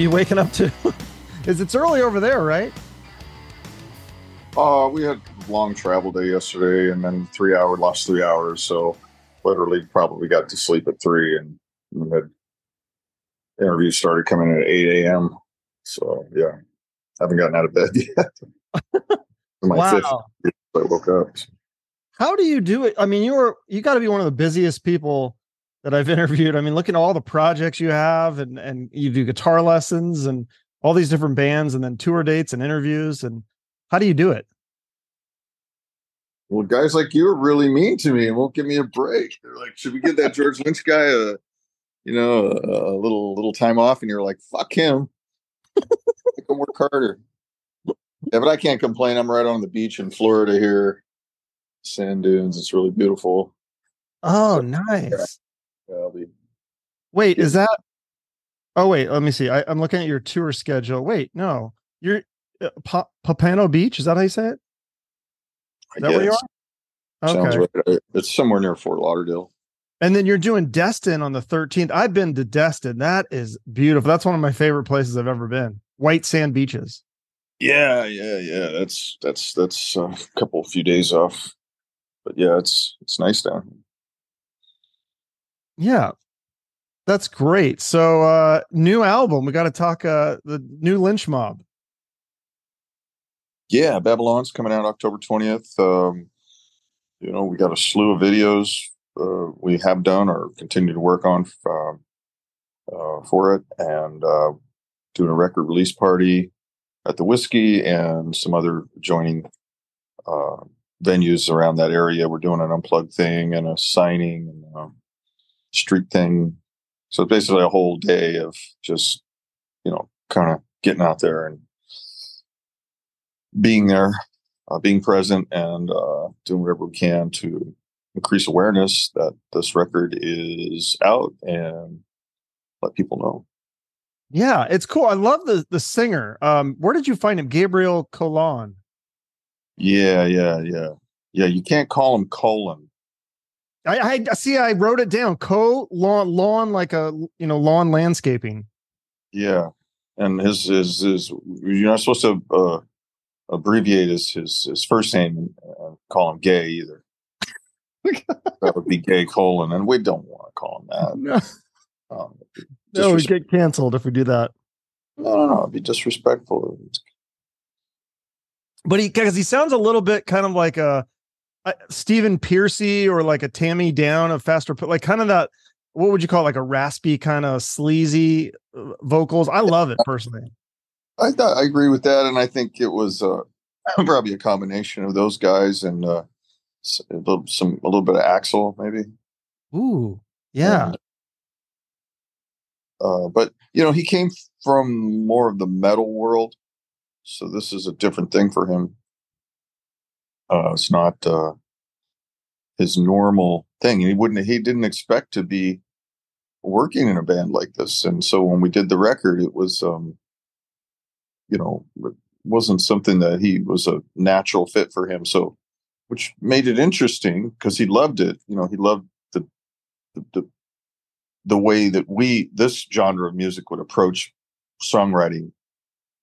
you waking up to? Is it's early over there, right? Uh, we had long travel day yesterday, and then three hour lost three hours. So literally, probably got to sleep at three, and we had interviews started coming in at eight a.m. So yeah, haven't gotten out of bed yet. My wow. fifth, I woke up. How do you do it? I mean, you're you got to be one of the busiest people that I've interviewed. I mean, looking at all the projects you have, and and you do guitar lessons and all these different bands, and then tour dates and interviews. And how do you do it? Well, guys like you are really mean to me and won't give me a break. They're like, "Should we give that George Lynch guy a, you know, a, a little little time off?" And you're like, "Fuck him." I can work harder. Yeah, but I can't complain. I'm right on the beach in Florida here, sand dunes. It's really beautiful. Oh, nice. I'll be Wait, is that? Oh, wait. Let me see. I, I'm looking at your tour schedule. Wait, no, you're uh, pa- Papano Beach. Is that how you say it? Is that where you are? Sounds Okay. right. It's somewhere near Fort Lauderdale. And then you're doing Destin on the 13th. I've been to Destin. That is beautiful. That's one of my favorite places I've ever been. White sand beaches. Yeah, yeah, yeah. That's that's that's uh, a couple few days off, but yeah, it's it's nice down here. Yeah. That's great. So uh new album. We got to talk uh the new Lynch Mob. Yeah, Babylon's coming out October twentieth. Um, you know, we got a slew of videos uh, we have done or continue to work on um, uh, for it, and uh, doing a record release party at the Whiskey and some other joining uh, venues around that area. We're doing an unplugged thing and a signing and um, street thing. So it's basically a whole day of just, you know, kind of getting out there and being there, uh, being present, and uh, doing whatever we can to increase awareness that this record is out and let people know. Yeah, it's cool. I love the the singer. Um where did you find him? Gabriel Colon. Yeah, yeah, yeah, yeah. You can't call him Colin. I, I see I wrote it down. Co lawn lawn like a you know lawn landscaping. Yeah, and his his his you're not supposed to uh, abbreviate his his his first name and uh, call him Gay either. that would be Gay Colon, and we don't want to call him that. No, Um, no, we get canceled if we do that. no, no, no. It'd be disrespectful. But he because he sounds a little bit kind of like a, a Stephen Pearcy or like a Taime Downe of faster, like kind of that. What would you call it? like a raspy kind of sleazy uh, vocals? I love it personally. I thought I agree with that, and I think it was uh, probably a combination of those guys and uh, a little, some a little bit of Axl maybe. Ooh, yeah, And, uh, but you know, he came from more of the metal world, so this is a different thing for him. Uh, it's not uh, his normal thing. He wouldn't. He didn't expect to be working in a band like this, and so when we did the record, it was, um, you know, it wasn't something that he was a natural fit for him. So, which made it interesting because he loved it. You know, he loved the the, the the way that we this genre of music would approach songwriting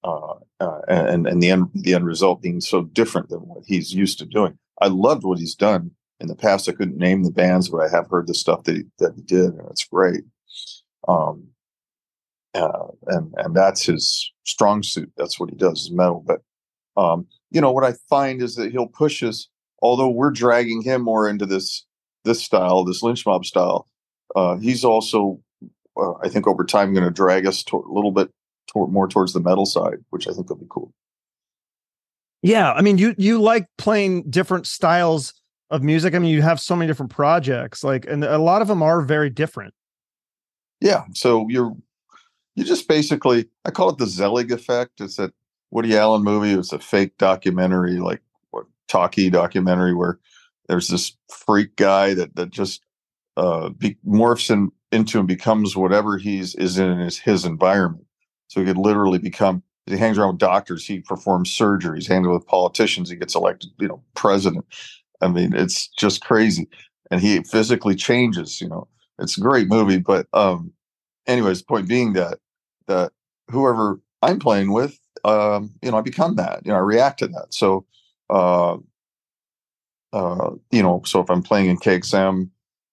uh, uh, and and the end the end result being so different than what he's used to doing. I loved what he's done in the past. I couldn't name the bands, but I have heard the stuff that he, that he did, and it's great. Um, uh, and and that's his strong suit. That's what he does is metal. But um, you know what I find is that he'll push us. Although we're dragging him more into this this style, this lynch mob style, uh, he's also, uh, I think, over time going to drag us to- a little bit toward, more towards the metal side, which I think will be cool. yeah. I mean, you you like playing different styles of music. I mean, you have so many different projects, like, and a lot of them are very different. Yeah. So you're you just basically I call it the Zelig effect. It's that Woody Allen movie. It was a fake documentary, like what talkie documentary where there's this freak guy that that just uh be, morphs in, into and becomes whatever he's is in his, his environment. So he could literally become he hangs around with doctors, he performs surgeries, hangs with politicians, he gets elected, you know, president. I mean, it's just crazy. And he physically changes, you know. It's a great movie, but um anyways, point being that that whoever I'm playing with, um, you know, I become that. You know, I react to that. So, uh, uh, you know, so if I'm playing in KXM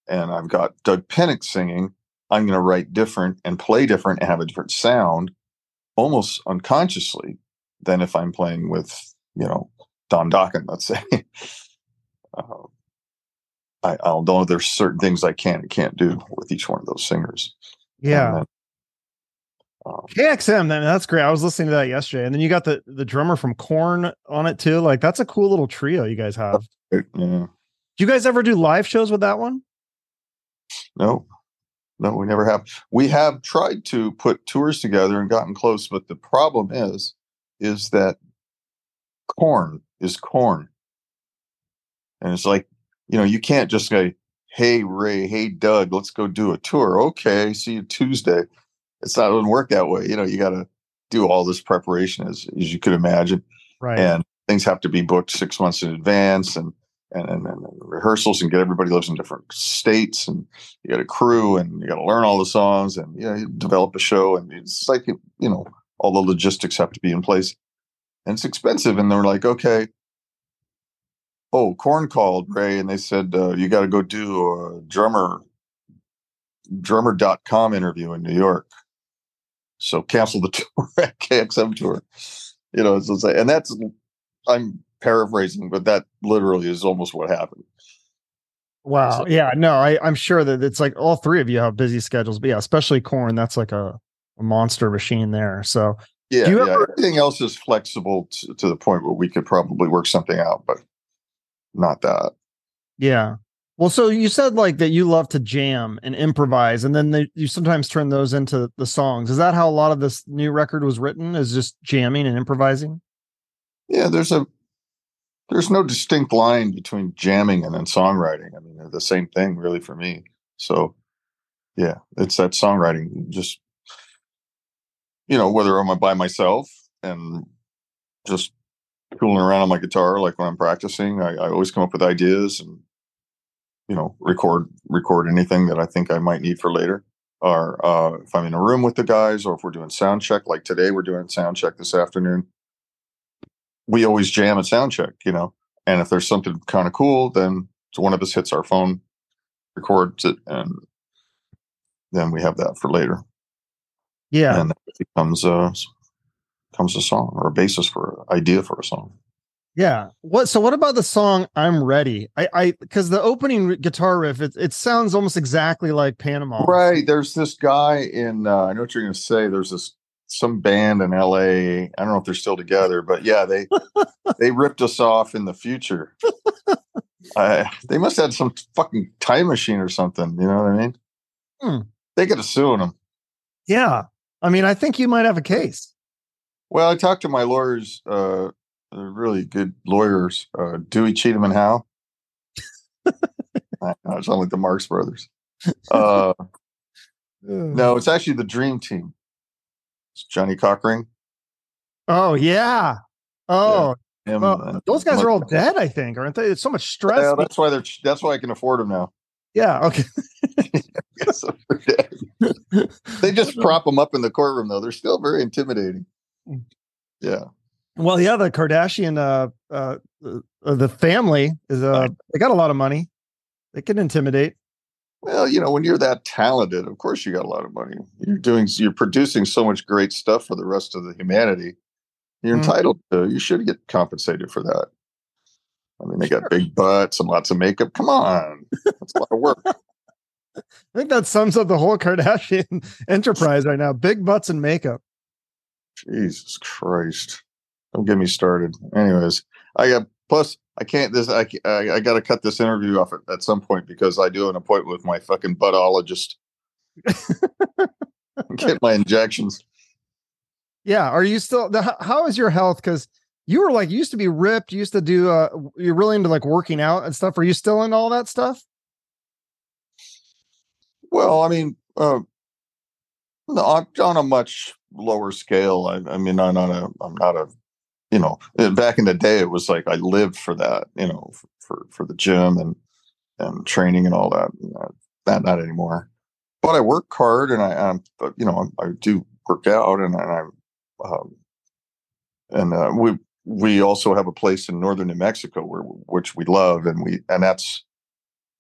and I've got Dug Pinnick singing, I'm going to write different and play different and have a different sound, almost unconsciously, than if I'm playing with, you know, Don Dokken, let's say. uh, I, I'll know there's certain things I can and can't do with each one of those singers. Yeah. Then, um, KXM, then that's great. I was listening to that yesterday, and then you got the the drummer from Korn on it too. Like that's a cool little trio you guys have. yeah. Do you guys ever do live shows with that one? No, no, we never have. We have tried to put tours together and gotten close, but the problem is, is that Korn is Korn, and it's like you know you can't just say, "Hey Ray, hey Dug, let's go do a tour." Okay, see you Tuesday. It's not going to work that way. You know, you got to do all this preparation as as you could imagine, Right. and things have to be booked six months in advance, and and, and, and rehearsals and get everybody lives in different states and you got a crew and you got to learn all the songs and you know you develop a show and it's like you know all the logistics have to be in place. And it's expensive and they're like okay. Oh Korn called ray and they said uh, you got to go do a drummer drummer.com interview in new york. So cancel the tour at kxm tour. You know so it's like, and that's i'm paraphrasing, but that literally is almost what happened. Wow. So- yeah. No, I, I'm sure that it's like all three of you have busy schedules, but yeah, especially Korn. That's like a, a monster machine there. So Yeah, yeah. ever- Everything else is flexible to, to the point where we could probably work something out, but not that. yeah. Well, so you said like that you love to jam and improvise, and then they, you sometimes turn those into the songs. Is that how a lot of this new record was written? Is just jamming and improvising? Yeah, there's a there's no distinct line between jamming and then songwriting. I mean, they're the same thing really for me. So yeah, it's that songwriting. Just you know, whether I'm by myself and just tooling around on my guitar, like when I'm practicing, I, I always come up with ideas and you know record record anything that I think I might need for later. Or uh, if I'm in a room with the guys, or if we're doing sound check, like today we're doing sound check this afternoon we always jam at sound check, you know. And if there's something kind of cool, then one of us hits our phone, records it, and then we have that for later. Yeah. And it becomes a becomes a song or a basis for an idea for a song. Yeah. What? So what about the song "I'm Ready"? I, I, because the opening guitar riff, it, it sounds almost exactly like Panama. Right. There's this guy in uh, I know what you're gonna say. There's this some band in LA. I don't know if they're still together, but yeah, they they ripped us off in the future. I, they must have had some fucking time machine or something. You know what I mean? Hmm. They could have sued them. Yeah. I mean, I think you might have a case. Well, I talked to my lawyers, uh, they're really good lawyers, uh, Dewey Cheatham and Howe. I know, it sounds like the Marx Brothers. Uh, no, it's actually the Dream Team. It's Johnny Cockring. Oh yeah. Oh, Him, well, and- those guys are all dead. I think, aren't they? It's so much stress. Yeah, that's why they're. That's why I can afford them now. yeah. Okay. They just prop them up in the courtroom, though. They're still very intimidating. Mm. Yeah. Well, yeah. The Kardashian, uh, uh, uh the family is uh, they got a lot of money. They can intimidate. Well, you know, when you're that talented, of course you got a lot of money. You're doing, you're producing so much great stuff for the rest of the humanity. You're Mhm. entitled to. You should get compensated for that. I mean, they got big butts and lots of makeup. Come on, that's a lot of work. I think that sums up the whole Kardashian enterprise right now. Big butts and makeup. Jesus Christ! Don't get me started. Anyways, I got plus. I can't. This I I, I got to cut this interview off at, at some point because I do an appointment with my fucking buttologist. Get my injections. Yeah. Are you still? How is your health? Because you were like you used to be ripped. You used to do. Uh, you're really into like working out and stuff. Are you still into all that stuff? Well, I mean, uh, no, I'm on a much lower scale. I, I mean, I'm not a, I'm not a, you know, uh, back in the day, it was like I lived for that, you know, for for, for the gym and and training and all that. You know, that not anymore. But I work hard, and I, I'm, but, you know, I do work out, and, and I'm, um, and uh, we we also have a place in northern New Mexico where which we love, and we and that's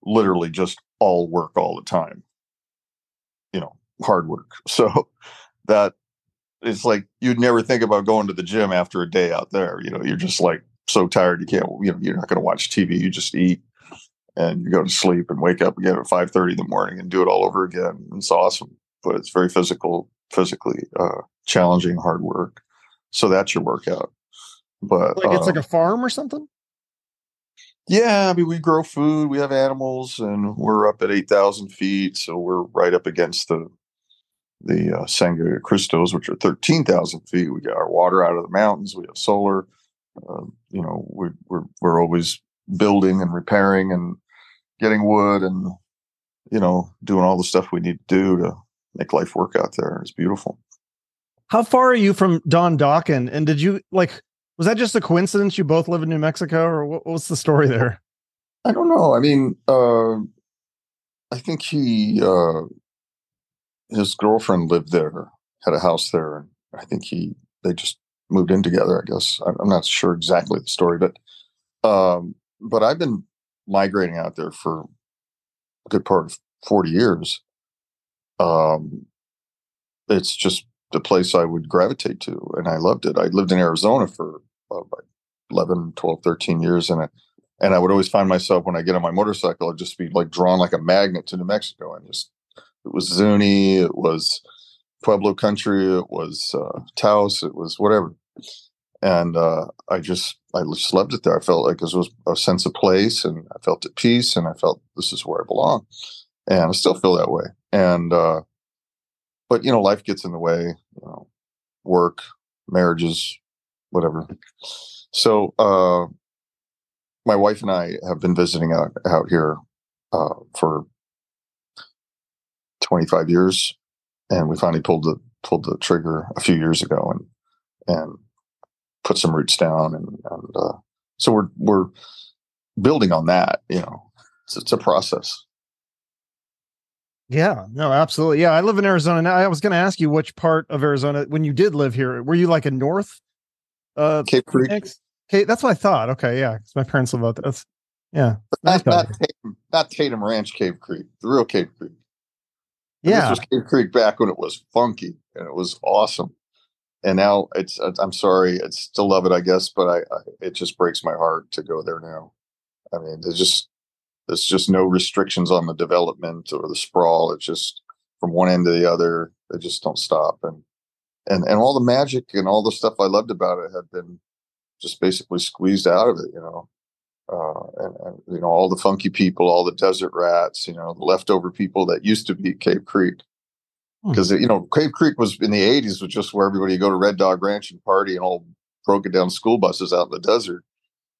literally just all work all the time. You know, hard work. So that it's like you'd never think about going to the gym after a day out there. You know, you're just like so tired you can't. You know, you're not going to watch TV. You just eat and you go to sleep and wake up again at five thirty in the morning and do it all over again. It's awesome, but it's very physical, physically uh, challenging, hard work. So that's your workout. But like it's uh, like a farm or something. yeah, I mean, we grow food, we have animals, and we're up at eight thousand feet, so we're right up against the the uh, Sangre de Cristos, which are thirteen thousand feet. We get our water out of the mountains. We have solar. Uh, you know, we, we're we're always building and repairing and getting wood and you know doing all the stuff we need to do to make life work out there. It's beautiful. How far are you from Don Dokken? And did you like? Was that just a coincidence? You both live in New Mexico, or what, what's the story there? I don't know. I mean, uh, I think he, uh, his girlfriend lived there, had a house there, and I think he they just moved in together. I guess I'm not sure exactly the story, but um, but I've been migrating out there for a good part of forty years. Um, it's just the place I would gravitate to, and I loved it. I lived in Arizona for uh, like 11, 12, 13 years, and I, and I would always find myself when I get on my motorcycle, I'd just be like drawn like a magnet to New Mexico, and just it was Zuni, it was Pueblo country, it was uh, Taos, it was whatever, and uh, I just I just loved it there. I felt like it was a sense of place, and I felt at peace, and I felt this is where I belong, and I still feel that way, and. uh but you know life gets in the way you know work marriages whatever so uh my wife and i have been visiting out out here uh for 25 years and we finally pulled the pulled the trigger a few years ago and and put some roots down and and uh so we're we're building on that you know it's, it's a process Yeah, no, absolutely. Yeah, I live in Arizona now. I was going to ask you which part of Arizona when you did live here. Were you like a north? Uh, Cave Creek? Okay, that's what I thought. Okay, yeah, 'cause my parents live out there. That's yeah, not, not, Tatum, not Tatum Ranch Cave Creek, the real Cave Creek. Yeah. This was Cave Creek back when it was funky and it was awesome. And now it's, I'm sorry, I still love it, I guess, but I, I, it just breaks my heart to go there now. I mean, there's just, there's just no restrictions on the development or the sprawl. It's just from one end to the other. They just don't stop. And, and, and all the magic and all the stuff I loved about it had been just basically squeezed out of it, you know. Uh, and, and you know all the funky people, all the desert rats, you know the leftover people that used to be Cave Creek, Hmm. because you know Cave Creek was in the '80s was just where everybody would go to Red Dog Ranch and party and all broken down school buses out in the desert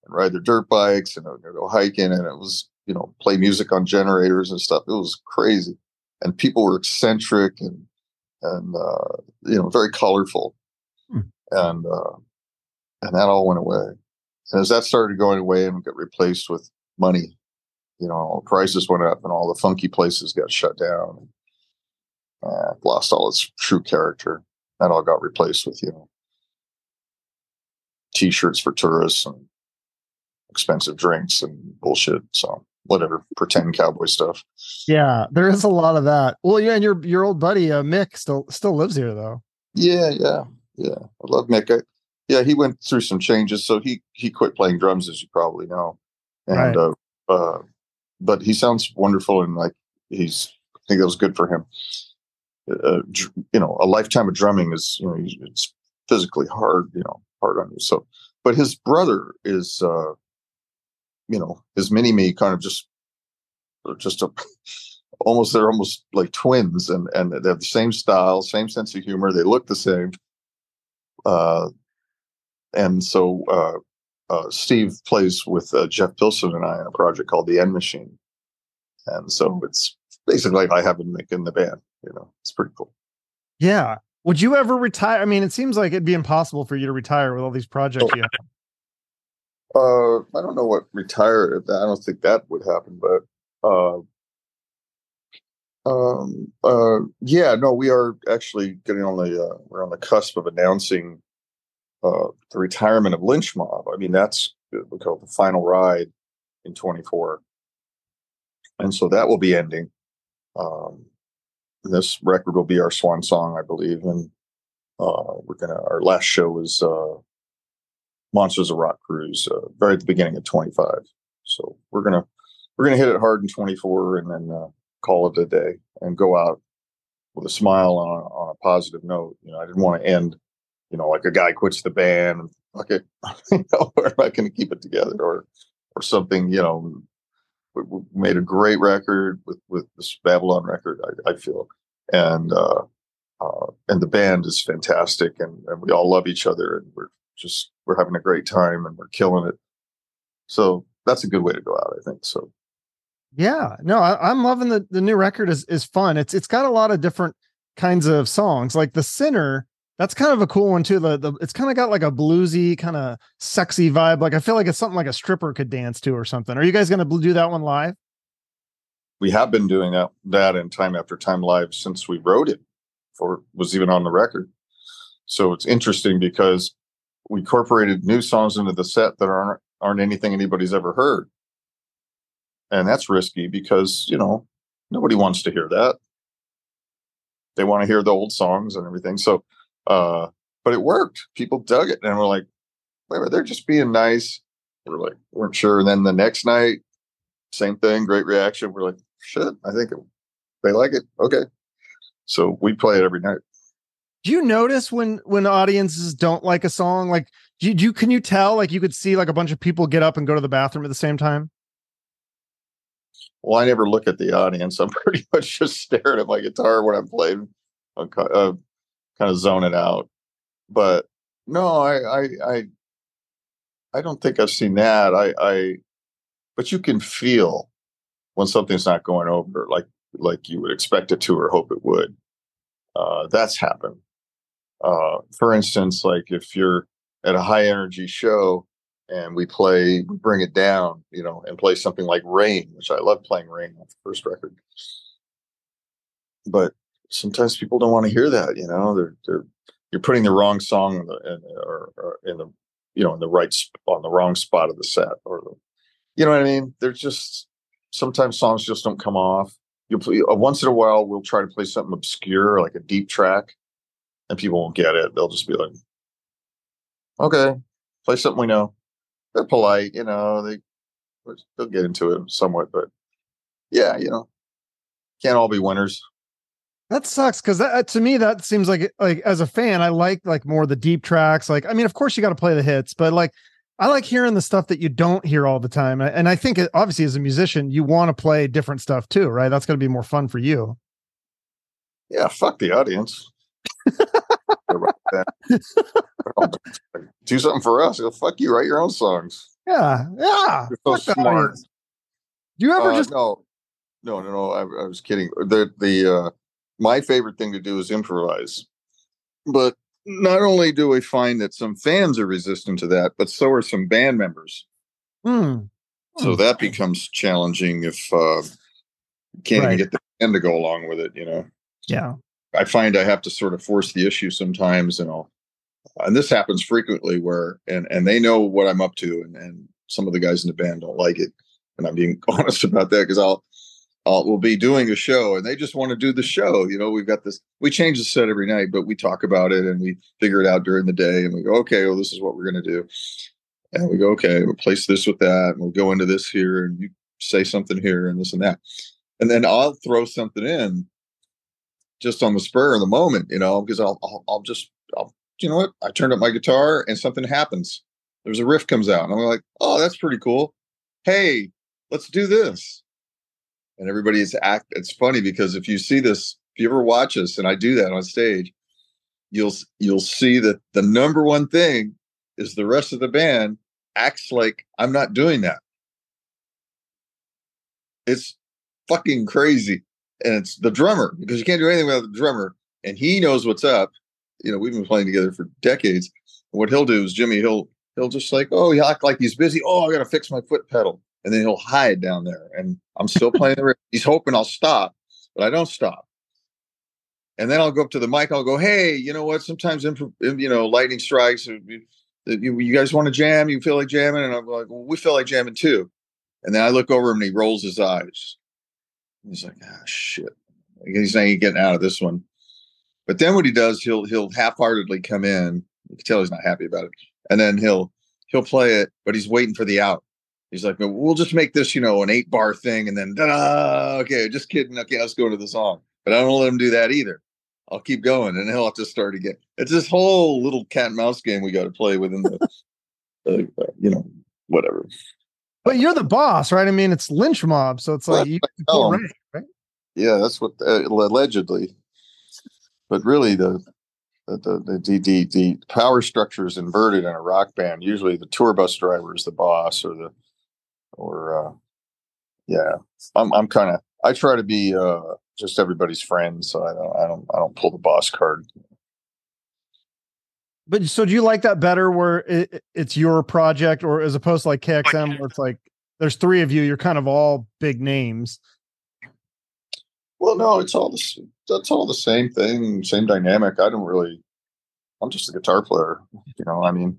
and ride their dirt bikes and uh, go hiking and it was you know play music on generators and stuff. It was crazy, and people were eccentric and and uh, you know very colorful, Hmm. and uh, and that all went away. And as that started going away and got replaced with money, you know, prices went up and all the funky places got shut down. And, uh, lost all its true character. That all got replaced with, you know, t-shirts for tourists and expensive drinks and bullshit. So whatever, pretend cowboy stuff. Yeah, there is a lot of that. Well, yeah, and your your old buddy uh, Mick still still lives here though. Yeah, yeah, yeah. I love Mick. I, yeah, he went through some changes, so he he quit playing drums, as you probably know, and Right. uh, uh, but he sounds wonderful, and like he's. I think that was good for him. Uh, dr- you know, a lifetime of drumming is you know it's physically hard, you know, hard on you. So, but his brother is, uh, you know, his mini me kind of just just a almost they're almost like twins and and they have the same style same sense of humor they look the same uh and so uh uh steve plays with uh, jeff pilson and i on a project called the end machine and so it's basically like i have been making the band you know it's pretty cool Yeah. Would you ever retire? I mean, it seems like it'd be impossible for you to retire with all these projects you have. uh i don't know what retire i don't think that would happen but uh Um, uh, yeah, no, we are actually getting on the uh, we're on the cusp of announcing uh, the retirement of Lynch Mob. I mean, that's we call it the final ride in 24, and so that will be ending. Um, this record will be our swan song, I believe, and uh, we're gonna our last show is uh, Monsters of Rock Cruise, uh, very at the beginning of 25. So we're gonna we're gonna hit it hard in 24, and then uh, call it a day and go out with a smile on on a positive note. You know, I didn't want to end, you know, like a guy quits the band. Okay, you know, we're not going to keep it together, or or something. You know, we, we made a great record with with this Babylon record. I, I feel, and uh, uh, and the band is fantastic, and and we all love each other, and we're just we're having a great time, and we're killing it. So that's a good way to go out, I think. So yeah, no, I, am loving the the new record is is fun. It's it's got a lot of different kinds of songs. Like the Synner, that's kind of a cool one too. The the it's kind of got like a bluesy kind of sexy vibe. Like I feel like it's something like a stripper could dance to or something. Are you guys going to do that one live? We have been doing that that and time after time live since we wrote it, or was even on the record. So it's interesting because we incorporated new songs into the set that aren't aren't anything anybody's ever heard and that's risky because you know nobody wants to hear that they want to hear the old songs and everything so uh but it worked. People dug it and we're like wait minute, they're just being nice. We're like weren't sure. And then the next night same thing great reaction. We're like shit i think it, they like it. Okay. So we play it every night. Do you notice when when audiences don't like a song? Like do you, do you can you tell like you could see like a bunch of people get up and go to the bathroom at the same time? Well, I never look at the audience. I'm pretty much just staring at my guitar when I'm playing. Uh, kind of zone it out. But no, I, I, I, I don't think I've seen that. I, I, but you can feel when something's not going over like like you would expect it to or hope it would. Uh, that's happened. Uh, for instance, like if you're at a high energy show and we play, we bring it down, you know, and play something like Rain, which I love playing Rain on the first record. But sometimes people don't want to hear that, you know. They're they're you're putting the wrong song in the in, or, or in the you know in the right on the wrong spot of the set, or the, you know what I mean. There's just sometimes songs just don't come off. You play uh, once in a while. We'll try to play something obscure, like a deep track, and people won't get it. They'll just be like, "Okay, play something we know." they're polite, you know, they they'll get into it somewhat, but yeah, you know, can't all be winners. That sucks because that to me that seems like like as a fan, I like like more the deep tracks. Like, I mean, of course you got to play the hits, but like I like hearing the stuff that you don't hear all the time. And I think obviously as a musician, you want to play different stuff too, right? That's going to be more fun for you. Yeah, fuck the audience. Do something for us. Go fuck you. Write your own songs. Yeah, yeah. You're so smart. Do you ever uh, just no, no, no, no? I, I was kidding. The the uh, my favorite thing to do is improvise, but not only do we find that some fans are resistant to that, but so are some band members. Hmm. So that becomes challenging if uh, you can't right. even get the band to go along with it. You know. Yeah. I find I have to sort of force the issue sometimes, and I'll, and this happens frequently where, and and they know what I'm up to, and and some of the guys in the band don't like it, and I'm being honest about that because I'll, Uh, I'll we'll be doing a show, and they just want to do the show. You know, we've got this. We change the set every night, but we talk about it and we figure it out during the day, and we go, okay, well, this is what we're gonna do, and we go, okay, we'll place this with that, and we'll go into this here, and you say something here, and this and that, and then I'll throw something in just on the spur of the moment, you know, because I'll, I'll, I'll just, I'll, you know what? I turned up my guitar and something happens. There's a riff comes out, and I'm like, oh, that's pretty cool. Hey, let's do this. And everybody's act. It's funny because if you see this, if you ever watch us, and I do that on stage, you'll you'll see that the number one thing is the rest of the band acts like I'm not doing that. It's fucking crazy and it's the drummer because you can't do anything without the drummer, and he knows what's up. You know, we've been playing together for decades. what he'll do is Jimmy, he'll he'll just like, oh, he act like he's busy. Oh, I got to fix my foot pedal, and then he'll hide down there, and I'm still playing the. riff. He's hoping I'll stop, but I don't stop. And then I'll go up to the mic. I'll go, "Hey, you know what? Sometimes, you know, lightning strikes. You, you guys want to jam? You feel like jamming?" And I'm like, well, "We feel like jamming too." And then I look over him and he rolls his eyes. He's like, "Ah, shit." He's not getting out of this one. But then what he does, he'll he'll half-heartedly come in. You can tell he's not happy about it, and then he'll he'll play it, but he's waiting for the out. He's like, "We'll just make this, you know, an eight-bar thing, and then da okay, just kidding. Okay, let's go to the song." But I don't let him do that either. I'll keep going, and he'll have to start again. It's this whole little cat and mouse game we got to play within the, uh, you know, whatever. But you're the boss, right? I mean, it's lynch mob, so it's like you right, right? Yeah, that's what uh, allegedly. But really, the the, the the the the power structure is inverted in a rock band. Usually, the tour bus driver is the boss, or the or uh, yeah. I'm I'm kind of I try to be uh, just everybody's friend, so I don't I don't I don't pull the boss card. But so do you like that better where it, it's your project or as opposed to like KXM where it's like there's three of you, you're kind of all big names. Well, no, it's all the that's all the same thing, same dynamic. I don't really. I'm just a guitar player, you know. I mean,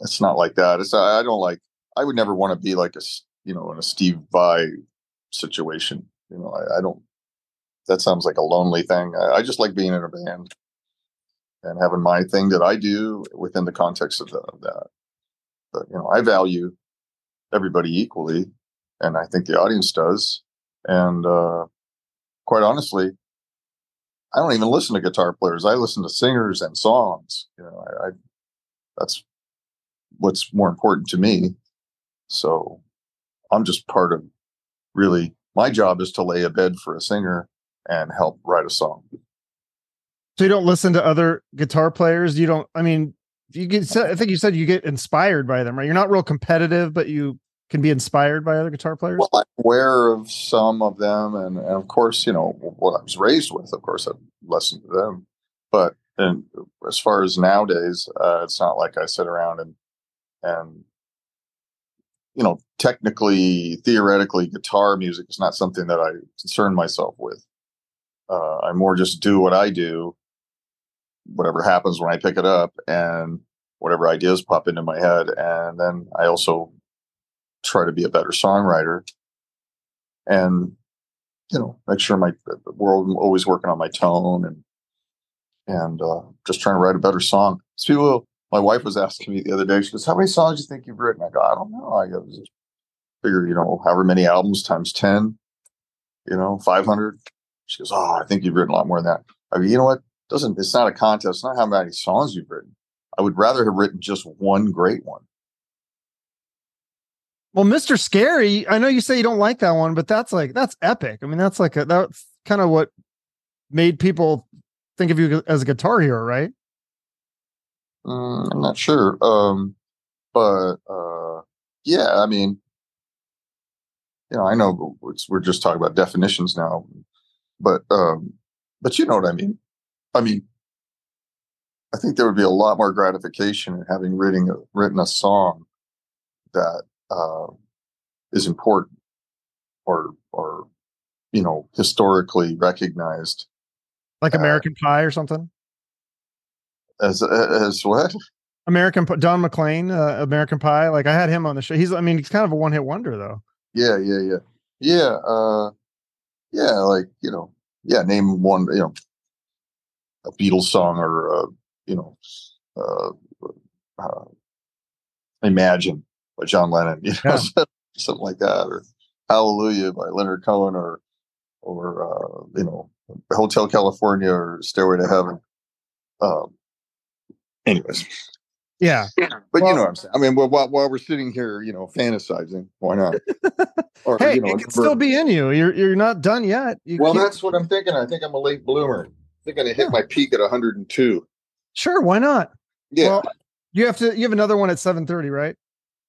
it's not like that. It's I don't like. I would never want to be like a you know in a Steve Vai situation. You know, I, I don't. That sounds like a lonely thing. I, I just like being in a band and having my thing that I do within the context of, the, of that. But you know, I value everybody equally, and I think the audience does. And uh, quite honestly, I don't even listen to guitar players. I listen to singers and songs. You know, I, I that's what's more important to me. So I'm just part of really my job is to lay a bed for a singer and help write a song. So you don't listen to other guitar players. You don't. I mean, you get. I think you said you get inspired by them, right? You're not real competitive, but you can be inspired by other guitar players. Well, I'm aware of some of them, and, and of course, you know what I was raised with. Of course, I've listened to them, but and as far as nowadays, uh, it's not like I sit around and and you know, technically, theoretically, guitar music is not something that I concern myself with. Uh, I more just do what I do, whatever happens when I pick it up, and whatever ideas pop into my head, and then I also try to be a better songwriter, and you know, make sure my world always working on my tone and and uh, just trying to write a better song. So people, my wife was asking me the other day. She goes, "How many songs do you think you've written?" I go, "I don't know." I go, figure, you know, however many albums times ten, you know, five hundred. She goes, "Oh, I think you've written a lot more than that." I go, "You know what? Doesn't it's not a contest. It's not how many songs you've written. I would rather have written just one great one." Well, Mr. Scary, I know you say you don't like that one, but that's like that's epic. I mean, that's like a, that's kind of what made people think of you as a guitar hero, right? Mm, I'm not sure, um, but uh, yeah, I mean, you know, I know we're just talking about definitions now, but um, but you know what I mean. I mean, I think there would be a lot more gratification in having written a, written a song that uh, is important or or you know historically recognized Like Uh, American Pie or something. As as what American Don McLean, uh, American Pie. Like I had him on the show. He's, I mean, he's kind of a one hit wonder though. Yeah, yeah, yeah, yeah. Uh, yeah, like you know, yeah. Name one, you know, a Beatles song or uh, you know, uh, uh, Imagine by John Lennon, you know, something like that, or Hallelujah by Leonard Cohen, or or uh, you know, Hotel California or Stairway to Heaven. Um, anyways, Yeah. but Well- you know what I'm saying. I mean, while, while while we're sitting here, you know, fantasizing, why not? Or Hey, you know, it can still be in you. You're you're not done yet. You Well, that's what I'm thinking. I think I'm a late bloomer. I think I'm gonna hit my peak at 102. sure. Why not? Yeah, Well, you have to. You have another one at seven thirty, right?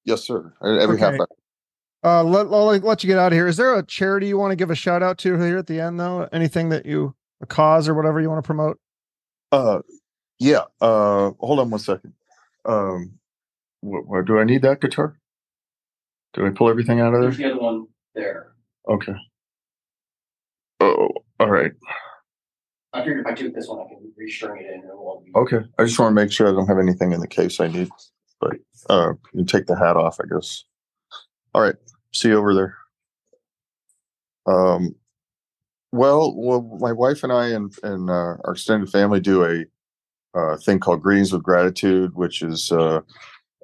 yes, sir. Every half hour. Uh, let, I'll let you get out of here. Is there a charity you want to give a shout out to here at the end, though? Anything that you, a cause or whatever you want to promote? Uh, yeah. Uh, hold on one second. Um, what, what, do I need that guitar? Do I pull everything out of there? There's the other one there. Okay. Oh, all right. I figured if I took this one, I can restring it in and it won't be. Okay. I just want to make sure I don't have anything in the case I need. But uh you can take the hat off, I guess. All right. See you over there. Um well, well my wife and I and, and uh, our extended family do a thing called Greetings with Gratitude, which is uh,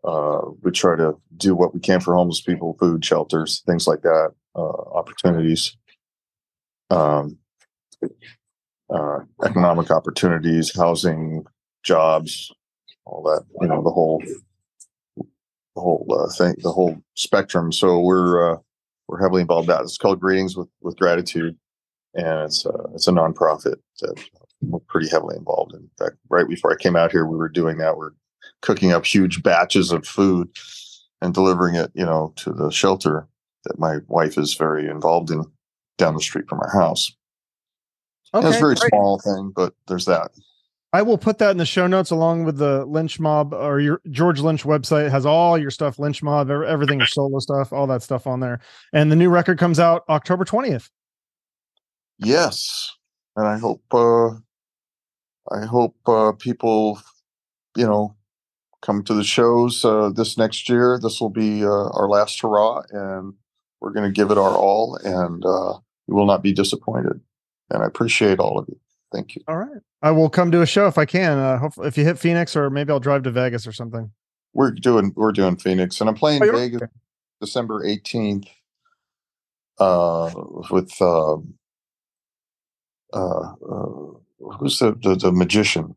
uh, we try to do what we can for homeless people, food, shelters, things like that, uh, opportunities, um, uh, economic opportunities, housing, jobs, all that. You know, the whole, the whole uh, thing, the whole spectrum. So we're we're heavily involved in that. It's called Greetings with with Gratitude, and it's uh, it's a nonprofit that we're pretty heavily involved in. Fact, right before I came out here, we were doing that. We're cooking up huge batches of food and delivering it, you know, to the shelter that my wife is very involved in down the street from our house. And it's a very great. small thing, but there's that. I will put that in the show notes along with the Lynch Mob or your George Lynch website. It has all your stuff, Lynch Mob, everything, your solo stuff, all that stuff on there. And the new record comes out October 20th. Yes, and I hope uh, I hope uh, people, you know, come to the shows uh, this next year. This will be uh, our last hurrah, and we're going to give it our all, and uh, you will not be disappointed. And I appreciate all of you. Thank you. All right. I will come to a show if I can. Uh, hopefully, if you hit Phoenix, or maybe I'll drive to Vegas or something. We're doing we're doing Phoenix, and I'm playing Oh, Vegas December 18th uh, with um uh, uh, who's the, the the magician,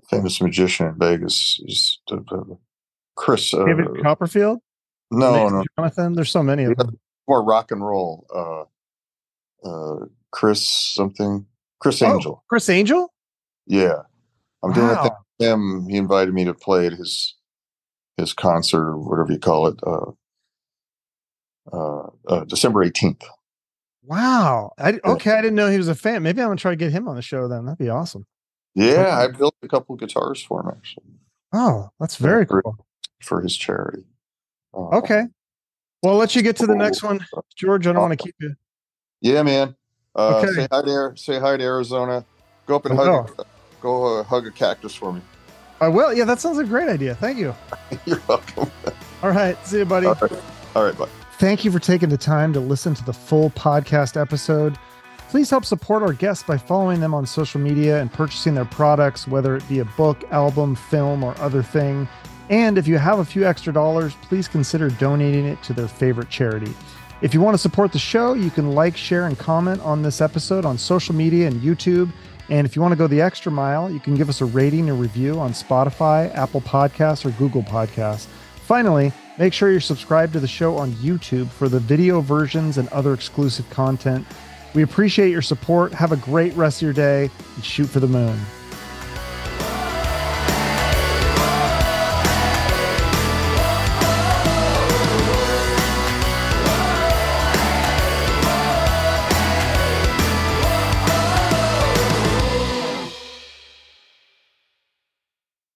the famous magician in Vegas. Is the, the, Chris? Uh, David Copperfield, no, no, Jonathan. There's so many of them. more rock and roll. Uh, uh, Chris something. Chris Oh, Angel. Criss Angel. Yeah, I'm doing a thing Wow. with him. He invited me to play at his his concert, or whatever you call it. Uh, uh, uh, December 18th. Wow. I, okay, I didn't know he was a fan. Maybe I'm gonna try to get him on the show then. That'd be awesome. Yeah, I built a couple of guitars for him actually Oh, that's very great. cool. for his charity. Uh, Okay. Well, I'll let you get to the next one, George. I don't want to keep you. Yeah, man. Uh, Okay. Say hi there. Say hi to Arizona. Go up and I hug. A, go uh, hug a cactus for me. I will. Yeah, that sounds a great idea. Thank you. You're welcome. All right. See you, buddy. All right. All right. Bye. Thank you for taking the time to listen to the full podcast episode. Please help support our guests by following them on social media and purchasing their products, whether it be a book, album, film, or other thing. And if you have a few extra dollars, please consider donating it to their favorite charity. If you want to support the show, you can like, share, and comment on this episode on social media and YouTube. And if you want to go the extra mile, you can give us a rating or review on Spotify, Apple Podcasts, or Google Podcasts. Finally, make sure you're subscribed to the show on YouTube for the video versions and other exclusive content. We appreciate your support. Have a great rest of your day and shoot for the moon.